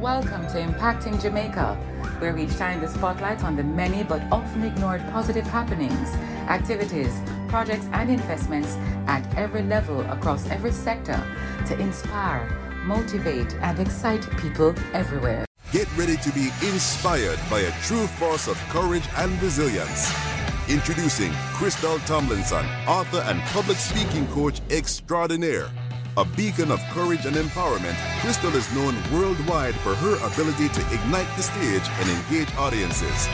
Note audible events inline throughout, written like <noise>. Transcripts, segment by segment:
Welcome to Impacting Jamaica, where we shine the spotlight on the many but often ignored positive happenings, activities, projects, and investments at every level across every sector to inspire, motivate, and excite people everywhere. Get ready to be inspired by a true force of courage and resilience. Introducing Krystal Tomlinson, author and public speaking coach extraordinaire. A beacon of courage and empowerment, Krystal is known worldwide for her ability to ignite the stage and engage audiences.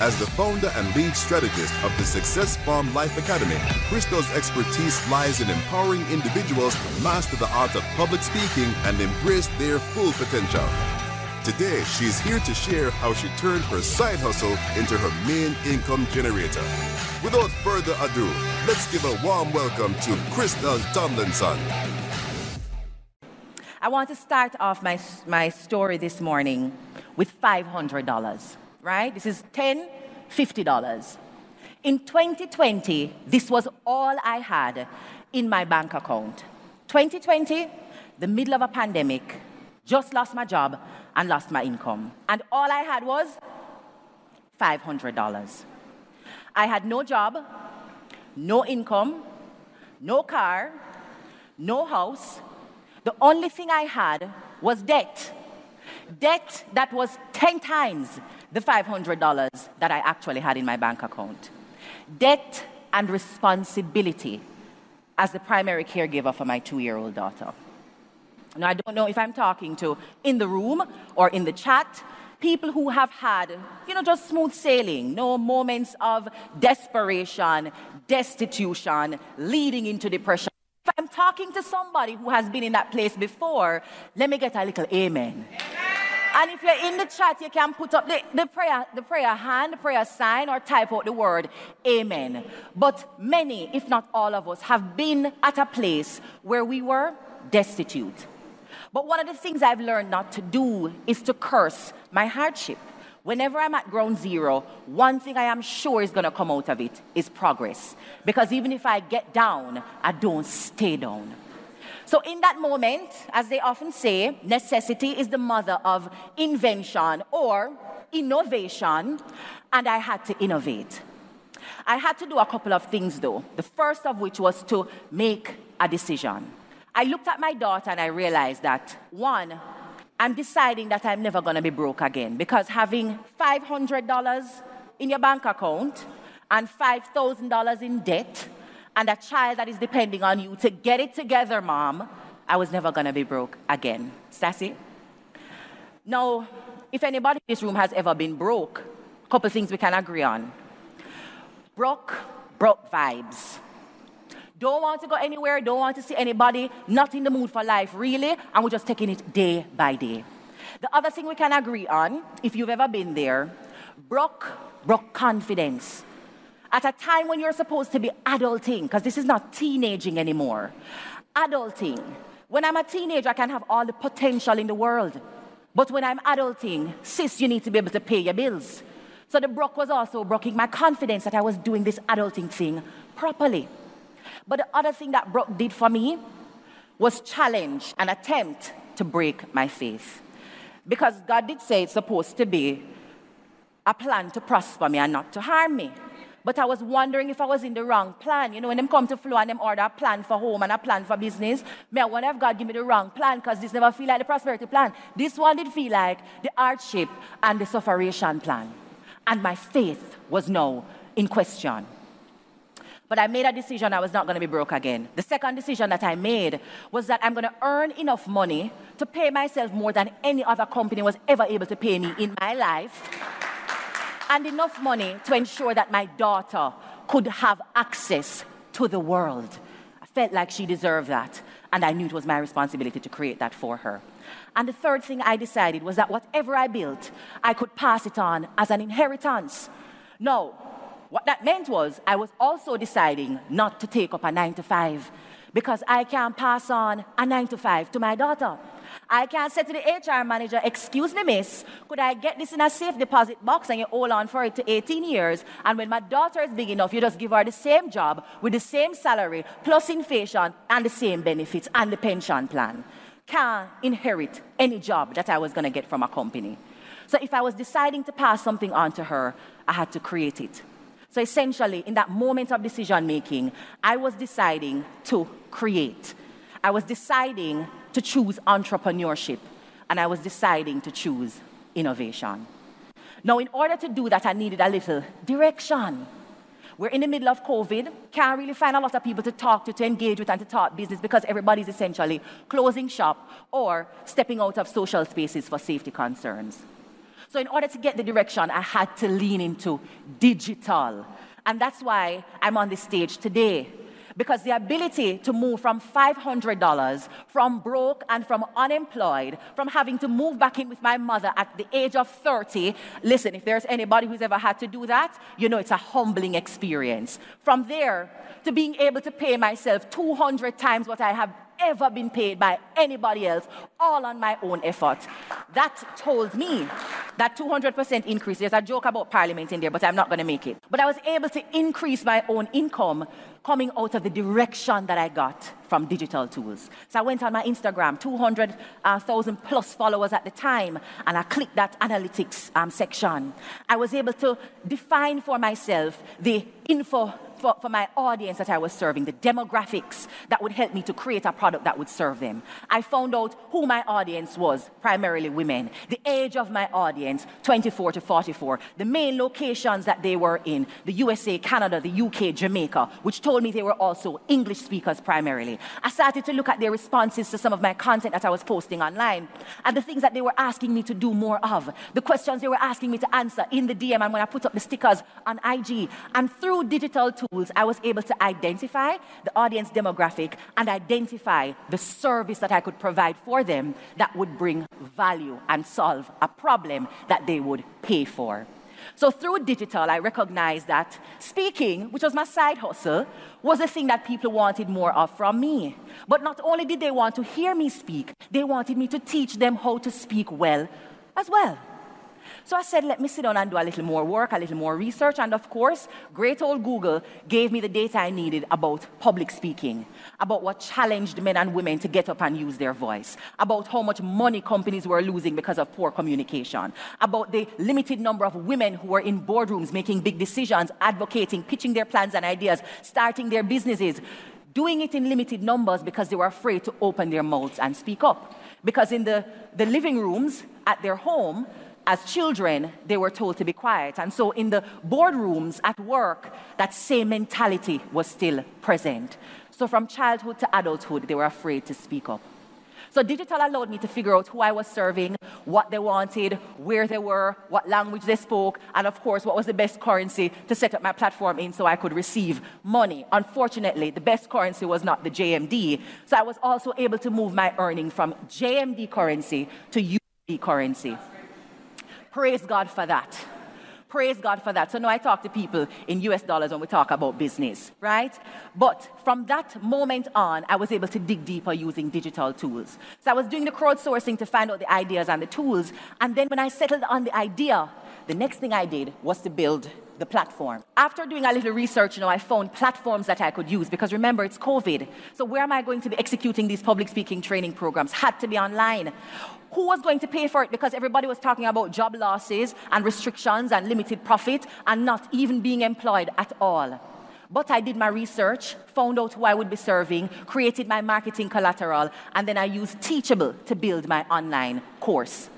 As the founder and lead strategist of the Success Farm Life Academy, Krystal's expertise lies in empowering individuals to master the art of public speaking and embrace their full potential. Today, she's here to share how she turned her side hustle into her main income generator. Without further ado, let's give a warm welcome to Krystal Tomlinson. I want to start off my, my story this morning with $500, right? This is $10, $50. In 2020, this was all I had in my bank account. 2020, the middle of a pandemic, just lost my job and lost my income. And all I had was $500. I had no job, no income, no car, no house, the only thing I had was debt. Debt that was 10 times the $500 that I actually had in my bank account. Debt and responsibility as the primary caregiver for my two year old daughter. Now, I don't know if I'm talking to in the room or in the chat people who have had, you know, just smooth sailing, no moments of desperation, destitution, leading into depression. If I'm talking to somebody who has been in that place before, let me get a little amen. And if you're in the chat, you can put up the, the, prayer, the prayer hand, the prayer sign, or type out the word amen. But many, if not all of us, have been at a place where we were destitute. But one of the things I've learned not to do is to curse my hardship. Whenever I'm at ground zero, one thing I am sure is going to come out of it is progress. Because even if I get down, I don't stay down. So, in that moment, as they often say, necessity is the mother of invention or innovation, and I had to innovate. I had to do a couple of things though. The first of which was to make a decision. I looked at my daughter and I realized that one, I'm deciding that I'm never going to be broke again because having $500 in your bank account and $5,000 in debt and a child that is depending on you to get it together, mom, I was never going to be broke again. Sassy? Now, if anybody in this room has ever been broke, a couple things we can agree on. Broke, broke vibes don't want to go anywhere, don't want to see anybody, not in the mood for life, really, and we're just taking it day by day. The other thing we can agree on, if you've ever been there, broke, broke confidence. At a time when you're supposed to be adulting, because this is not teenaging anymore. Adulting. When I'm a teenager, I can have all the potential in the world. But when I'm adulting, sis, you need to be able to pay your bills. So the broke was also breaking my confidence that I was doing this adulting thing properly. But the other thing that broke did for me was challenge and attempt to break my faith. Because God did say it's supposed to be a plan to prosper me and not to harm me. But I was wondering if I was in the wrong plan. You know, when them come to flow and them order a plan for home and a plan for business, me I wonder if God give me the wrong plan because this never feel like the prosperity plan. This one did feel like the hardship and the sufferation plan. And my faith was now in question. But I made a decision I was not going to be broke again. The second decision that I made was that I'm going to earn enough money to pay myself more than any other company was ever able to pay me in my life. And enough money to ensure that my daughter could have access to the world. I felt like she deserved that. And I knew it was my responsibility to create that for her. And the third thing I decided was that whatever I built, I could pass it on as an inheritance. No, what that meant was I was also deciding not to take up a nine to five because I can't pass on a nine to five to my daughter. I can't say to the HR manager, Excuse me, miss, could I get this in a safe deposit box and you hold on for it to 18 years? And when my daughter is big enough, you just give her the same job with the same salary, plus inflation, and the same benefits and the pension plan. can't inherit any job that I was going to get from a company. So if I was deciding to pass something on to her, I had to create it. So essentially, in that moment of decision making, I was deciding to create. I was deciding to choose entrepreneurship, and I was deciding to choose innovation. Now, in order to do that, I needed a little direction. We're in the middle of COVID, can't really find a lot of people to talk to, to engage with, and to talk business because everybody's essentially closing shop or stepping out of social spaces for safety concerns. So, in order to get the direction, I had to lean into digital. And that's why I'm on this stage today because the ability to move from $500 from broke and from unemployed, from having to move back in with my mother at the age of 30, listen, if there's anybody who's ever had to do that, you know it's a humbling experience. From there to being able to pay myself 200 times what I have ever been paid by anybody else, all on my own effort. That told me that 200% increase. There's a joke about parliament in there, but I'm not going to make it. But I was able to increase my own income coming out of the direction that I got from digital tools. So I went on my Instagram, 200,000 uh, plus followers at the time, and I clicked that analytics um, section. I was able to define for myself the info for, for my audience that I was serving, the demographics that would help me to create a product that would serve them. I found out who my audience was, primarily women, the age of my audience, 24 to 44, the main locations that they were in, the USA, Canada, the UK, Jamaica, which told me they were also English speakers primarily. I started to look at their responses to some of my content that I was posting online and the things that they were asking me to do more of, the questions they were asking me to answer in the DM and when I put up the stickers on IG. And through digital tools, I was able to identify the audience demographic and identify the service that I could provide for them that would bring value and solve a problem that they would pay for. So through digital, I recognized that speaking, which was my side hustle, was a thing that people wanted more of from me. But not only did they want to hear me speak, they wanted me to teach them how to speak well as well. So I said, let me sit down and do a little more work, a little more research. And of course, great old Google gave me the data I needed about public speaking, about what challenged men and women to get up and use their voice, about how much money companies were losing because of poor communication, about the limited number of women who were in boardrooms making big decisions, advocating, pitching their plans and ideas, starting their businesses doing it in limited numbers because they were afraid to open their mouths and speak up. Because in the, the living rooms at their home, as children, they were told to be quiet. And so in the boardrooms at work, that same mentality was still present. So from childhood to adulthood, they were afraid to speak up. So digital allowed me to figure out who I was serving, what they wanted, where they were, what language they spoke, and of course, what was the best currency to set up my platform in so I could receive money. Unfortunately, the best currency was not the JMD. So I was also able to move my earning from JMD currency to USD currency. Praise God for that. Praise God for that. So now I talk to people in US dollars when we talk about business, right? But from that moment on, I was able to dig deeper using digital tools. So I was doing the crowdsourcing to find out the ideas and the tools. And then when I settled on the idea, the next thing I did was to build the platform. After doing a little research, you know, I found platforms that I could use because remember, it's COVID. So where am I going to be executing these public speaking training programs? Had to be online. Who was going to pay for it? Because everybody was talking about job losses and restrictions and limited profit and not even being employed at all. But I did my research, found out who I would be serving, created my marketing collateral, and then I used Teachable to build my online course.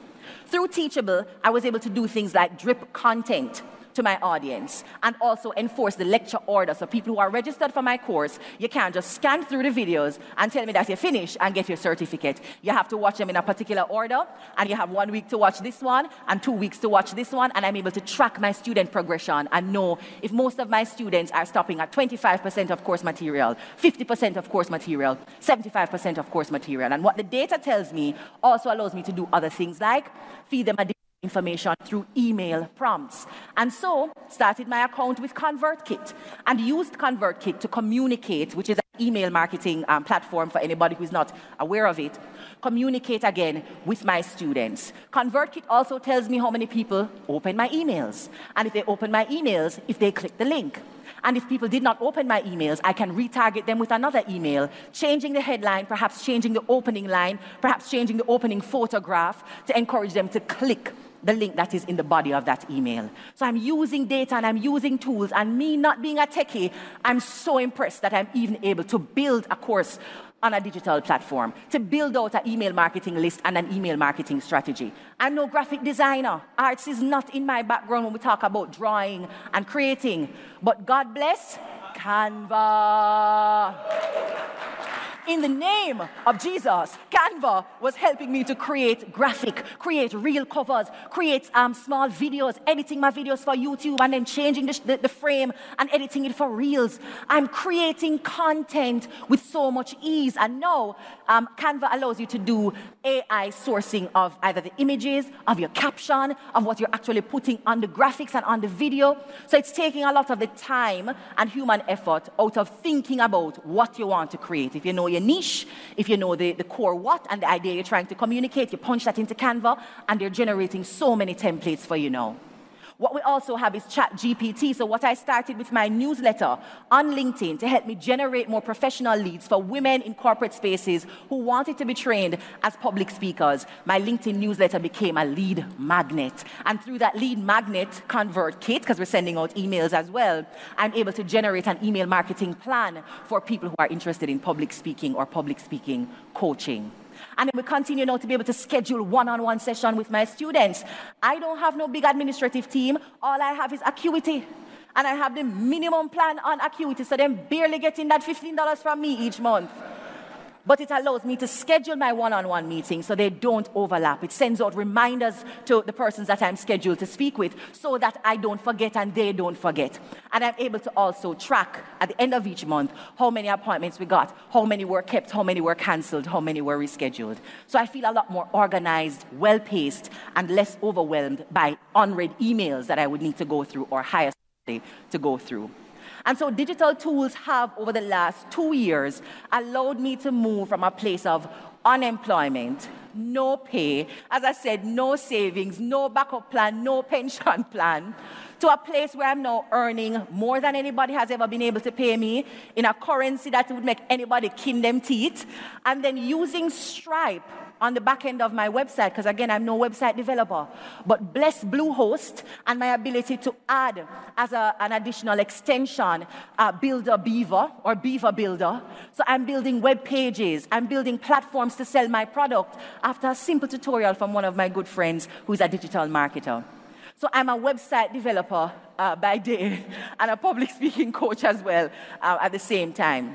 Through Teachable, I was able to do things like drip content to my audience and also enforce the lecture order. So people who are registered for my course, you can't just scan through the videos and tell me that you're finished and get your certificate. You have to watch them in a particular order and you have one week to watch this one and two weeks to watch this one and I'm able to track my student progression and know if most of my students are stopping at 25% of course material, 50% of course material, 75% of course material. And what the data tells me also allows me to do other things like feed them a information through email prompts. And so started my account with ConvertKit and used ConvertKit to communicate, which is an email marketing um, platform for anybody who's not aware of it. Communicate again with my students. ConvertKit also tells me how many people open my emails. And if they open my emails, if they click the link. And if people did not open my emails, I can retarget them with another email, changing the headline, perhaps changing the opening line, perhaps changing the opening photograph to encourage them to click the link that is in the body of that email. So I'm using data and I'm using tools, and me not being a techie, I'm so impressed that I'm even able to build a course on a digital platform, to build out an email marketing list and an email marketing strategy. I'm no graphic designer. Arts is not in my background when we talk about drawing and creating. But God bless Canva in the name of Jesus, Canva was helping me to create graphic, create reel covers, create um, small videos, editing my videos for YouTube, and then changing the, the, the frame and editing it for reels. I'm creating content with so much ease. And now, um, Canva allows you to do AI sourcing of either the images, of your caption, of what you're actually putting on the graphics and on the video. So it's taking a lot of the time and human effort out of thinking about what you want to create. If you know your niche, if you know the, the core and the idea you're trying to communicate, you punch that into Canva, and they're generating so many templates for you now. What we also have is Chat GPT. So, what I started with my newsletter on LinkedIn to help me generate more professional leads for women in corporate spaces who wanted to be trained as public speakers. My LinkedIn newsletter became a lead magnet. And through that lead magnet ConvertKit, because we're sending out emails as well, I'm able to generate an email marketing plan for people who are interested in public speaking or public speaking coaching. And then we continue now to be able to schedule one on one session with my students. I don't have no big administrative team. All I have is Acuity. And I have the minimum plan on Acuity, so they're barely getting that $15 from me each month but it allows me to schedule my one on one meetings so they don't overlap. It sends out reminders to the persons that I'm scheduled to speak with so that I don't forget and they don't forget. And I'm able to also track at the end of each month how many appointments we got, how many were kept, how many were cancelled, how many were rescheduled. So I feel a lot more organized, well paced, and less overwhelmed by unread emails that I would need to go through or hire somebody to go through. And so digital tools have, over the last two years, allowed me to move from a place of unemployment, no pay, as I said, no savings, no backup plan, no <laughs> pension plan, to a place where I'm now earning more than anybody has ever been able to pay me in a currency that would make anybody kin them teeth, and then using Stripe on the back end of my website, because again, I'm no website developer, but bless Bluehost and my ability to add as a, an additional extension uh, Builder Beaver or Beaver Builder. So I'm building web pages, I'm building platforms to sell my product after a simple tutorial from one of my good friends who's a digital marketer. So I'm a website developer uh, by day <laughs> and a public speaking coach as well uh, at the same time.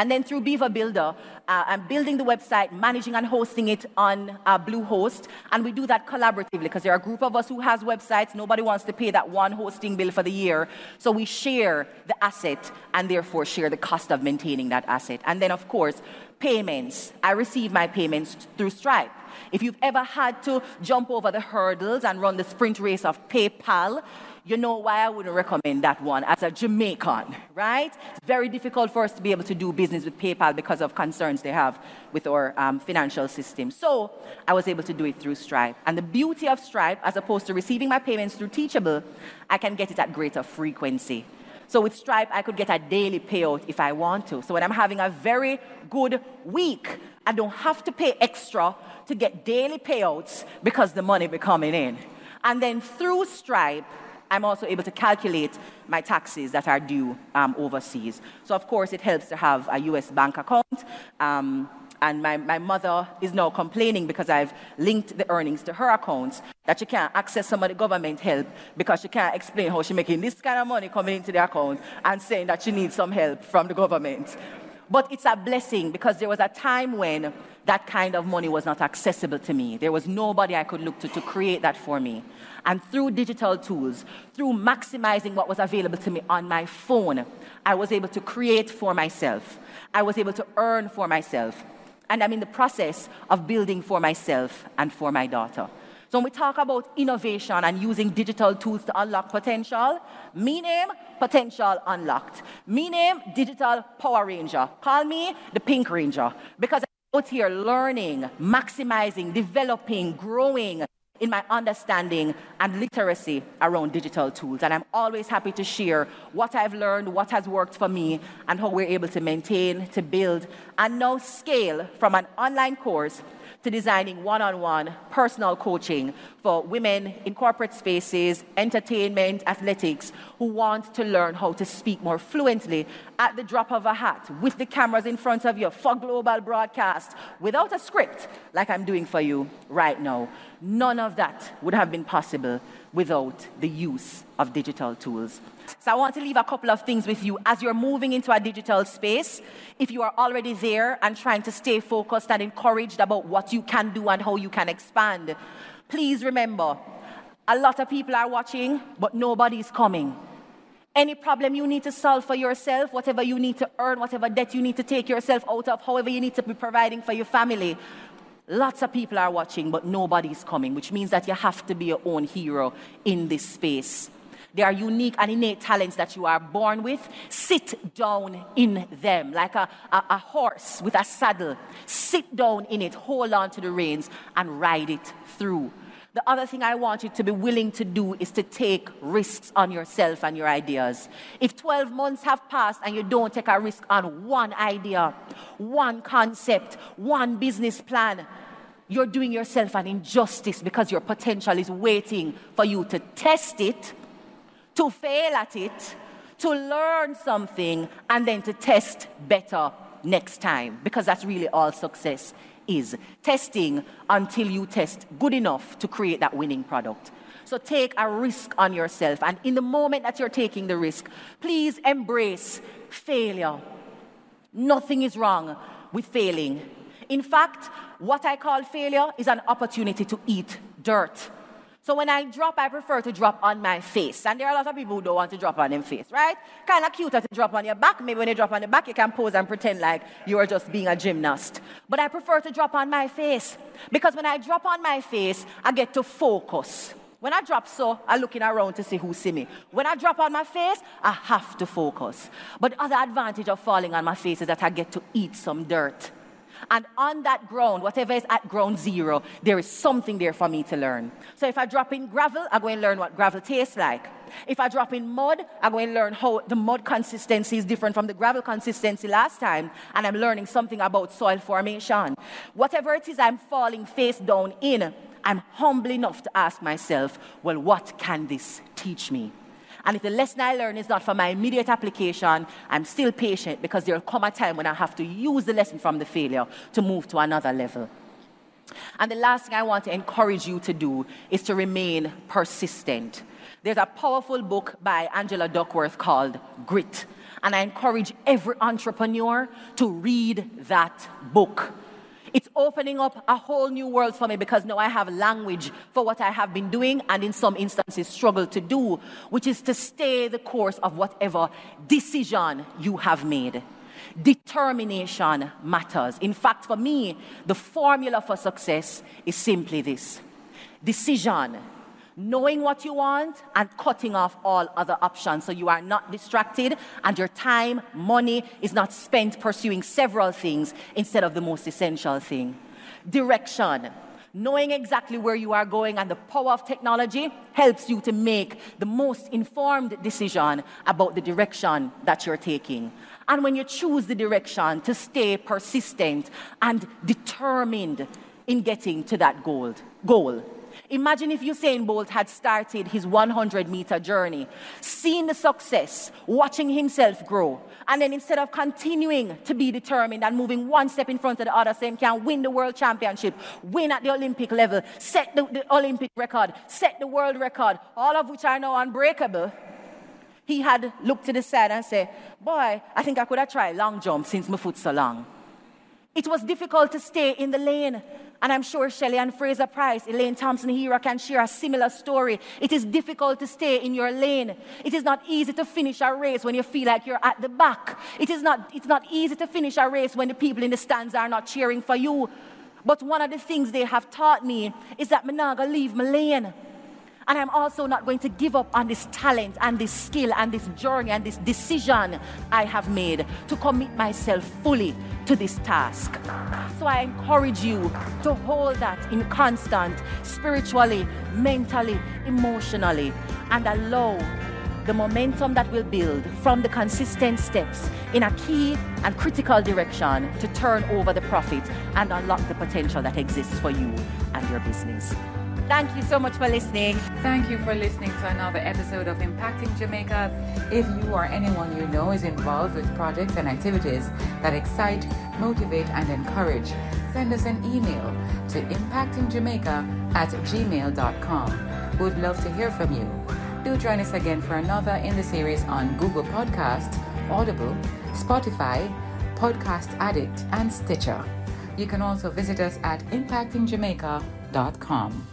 And then through Beaver Builder, uh, I'm building the website, managing and hosting it on uh, Bluehost. And we do that collaboratively because there are a group of us who has websites. Nobody wants to pay that one hosting bill for the year. So we share the asset and therefore share the cost of maintaining that asset. And then, of course, payments. I receive my payments through Stripe. If you've ever had to jump over the hurdles and run the sprint race of PayPal, you know why I wouldn't recommend that one as a Jamaican, right? It's very difficult for us to be able to do business with PayPal because of concerns they have with our um, financial system. So I was able to do it through Stripe. And the beauty of Stripe, as opposed to receiving my payments through Teachable, I can get it at greater frequency. So with Stripe, I could get a daily payout if I want to. So when I'm having a very good week, I don't have to pay extra to get daily payouts because the money be coming in. And then through Stripe, I'm also able to calculate my taxes that are due um, overseas. So, of course, it helps to have a US bank account. Um, and my, my mother is now complaining because I've linked the earnings to her accounts that she can't access some of the government help because she can't explain how she's making this kind of money coming into the account and saying that she needs some help from the government. But it's a blessing because there was a time when that kind of money was not accessible to me. There was nobody I could look to to create that for me. And through digital tools, through maximizing what was available to me on my phone, I was able to create for myself. I was able to earn for myself. And I'm in the process of building for myself and for my daughter. So when we talk about innovation and using digital tools to unlock potential, me name potential unlocked. Me name digital power ranger. Call me the pink ranger because out here learning, maximizing, developing, growing in my understanding and literacy around digital tools. And I'm always happy to share what I've learned, what has worked for me, and how we're able to maintain, to build, and now scale from an online course to designing one on one personal coaching for women in corporate spaces, entertainment, athletics who want to learn how to speak more fluently at the drop of a hat with the cameras in front of you for global broadcast without a script like I'm doing for you right now. None of that would have been possible without the use of digital tools. So I want to leave a couple of things with you as you're moving into a digital space. If you are already there and trying to stay focused and encouraged about what you can do and how you can expand, please remember a lot of people are watching, but nobody's coming. Any problem you need to solve for yourself, whatever you need to earn, whatever debt you need to take yourself out of, however you need to be providing for your family, Lots of people are watching, but nobody's coming, which means that you have to be your own hero in this space. There are unique and innate talents that you are born with. Sit down in them like a, a, a, horse with a saddle. Sit down in it, hold on to the reins, and ride it through. The other thing I want you to be willing to do is to take risks on yourself and your ideas. If 12 months have passed and you don't take a risk on one idea, one concept, one business plan, you're doing yourself an injustice because your potential is waiting for you to test it, to fail at it, to learn something, and then to test better next time because that's really all success is testing until you test good enough to create that winning product. So take a risk on yourself. And in the moment that you're taking the risk, please embrace failure. Nothing is wrong with failing. In fact, what I call failure is an opportunity to eat dirt. So when I drop, I prefer to drop on my face. And there are a lot of people who don't want to drop on their face, right? Kind of cute to drop on your back. Maybe when you drop on the back, you can pose and pretend like you are just being a gymnast. But I prefer to drop on my face because when I drop on my face, I get to focus. When I drop so, I'm looking around to see who see me. When I drop on my face, I have to focus. But other advantage of falling on my face is that I get to eat some dirt. And on that ground, whatever is at ground zero, there is something there for me to learn. So if I drop in gravel, I'm going to learn what gravel tastes like. If I drop in mud, I'm going to learn how the mud consistency is different from the gravel consistency last time. And I'm learning something about soil formation. Whatever it is I'm falling face down in, I'm humble enough to ask myself, well, what can this teach me? And if the lesson I learn is not for my immediate application, I'm still patient because there'll come a time when I have to use the lesson from the failure to move to another level. And the last thing I want to encourage you to do is to remain persistent. There's a powerful book by Angela Duckworth called Grit. And I encourage every entrepreneur to read that book. It's opening up a whole new world for me because now I have language for what I have been doing and in some instances struggle to do, which is to stay the course of whatever decision you have made. Determination matters. In fact, for me, the formula for success is simply this decision knowing what you want and cutting off all other options so you are not distracted and your time, money is not spent pursuing several things instead of the most essential thing. Direction. Knowing exactly where you are going and the power of technology helps you to make the most informed decision about the direction that you're taking. And when you choose the direction, to stay persistent and determined in getting to that goal. goal. Imagine if Usain Bolt had started his 100 meter journey, seen the success, watching himself grow, and then instead of continuing to be determined and moving one step in front of the other, saying, can win the world championship, win at the Olympic level, set the, the Olympic record, set the world record, all of which are now unbreakable. He had looked to the side and said, Boy, I think I could have tried long jump since my foot's so long. It was difficult to stay in the lane and I'm sure Shelly-Ann Fraser-Pryce, Elaine Thompson Herah can share a similar story. It is difficult to stay in your lane. It is not easy to finish a race when you feel like you're at the back. It is not, it's not easy to finish a race when the people in the stands are not cheering for you. But one of the things they have taught me is that I'm not gonna leave my lane. And I'm also not going to give up on this talent and this skill and this journey and this decision I have made to commit myself fully to this task. So I encourage you to hold that in constant, spiritually, mentally, emotionally, and allow the momentum that will build from the consistent steps in a key and critical direction to turn over the profit and unlock the potential that exists for you and your business. Thank you so much for listening. Thank you for listening to another episode of Impacting Jamaica. If you or anyone you know is involved with projects and activities that excite, motivate, and encourage, send us an email to impactingjamaica at gmail.com. We'd love to hear from you. Do join us again for another in the series on Google Podcasts, Audible, Spotify, Podcast Addict, and Stitcher. You can also visit us at impactingjamaica.com.